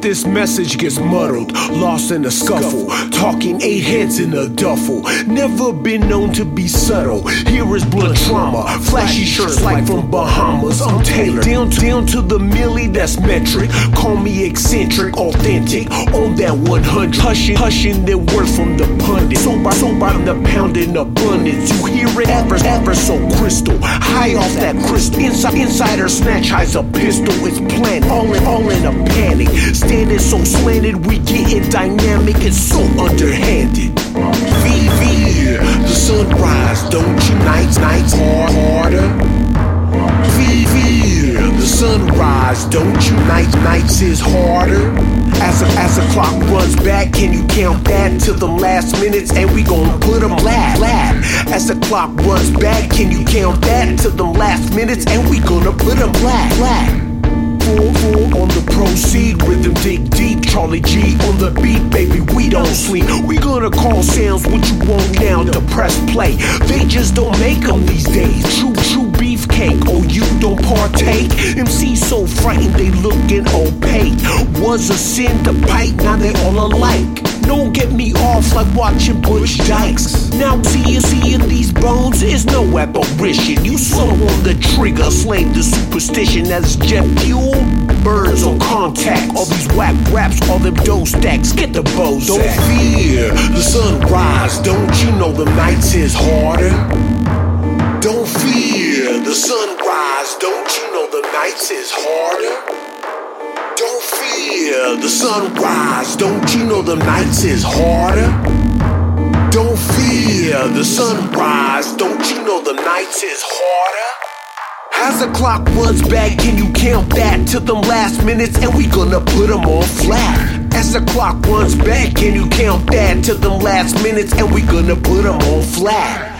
this message gets muddled, lost in a scuffle. Talking eight heads in a duffel. Never been known to be subtle. Here is blood trauma. Flashy shirts like from Bahamas. I'm tailored down, down to the milli, that's metric. Call me eccentric, authentic. On that 100. Hushing, hushing the words from the pundit. So by, so by the pound in abundance. You hear it ever, ever so crystal. High off that crystal. Inside, insider snatch hides a pistol. It's planned. All in, all in a panic. Slanted, we getting dynamic and so underhanded. VV, the sunrise, don't you nights, nights hard, harder. VV, the sunrise, don't you nights, nights is harder. As the, as the clock runs back, can you count that to the last minutes? And we gon' put them flat, flat. As the clock runs back, can you count that to the last minutes? And we gonna put them flat, flat. Full, full on the proceed, rhythm dig deep. Charlie G on the beat, baby, we don't sleep. We gonna call sounds what you want now to press play. They just don't make them these days. True, true beefcake, oh, you don't partake. MC so frightened, they looking opaque. Was a sin to bite, now they all alike. Don't get me off like watching Butch Dykes. Now seeing, seeing these bones is no apparition. You slow on the trigger, slave the superstition as jet fuel. Birds on contact, all these whack raps, all them dough stacks. Get the bows. Don't fear the sunrise. Don't you know the nights is harder? Don't fear the sunrise. Don't you know the nights is harder? Don't fear the sunrise. Don't you know the nights is harder? Don't fear the sunrise. Don't you know the nights is harder? As the clock runs back, can you count that to them last minutes? And we gonna put them on flat. As the clock runs back, can you count that to them last minutes? And we gonna put them on flat.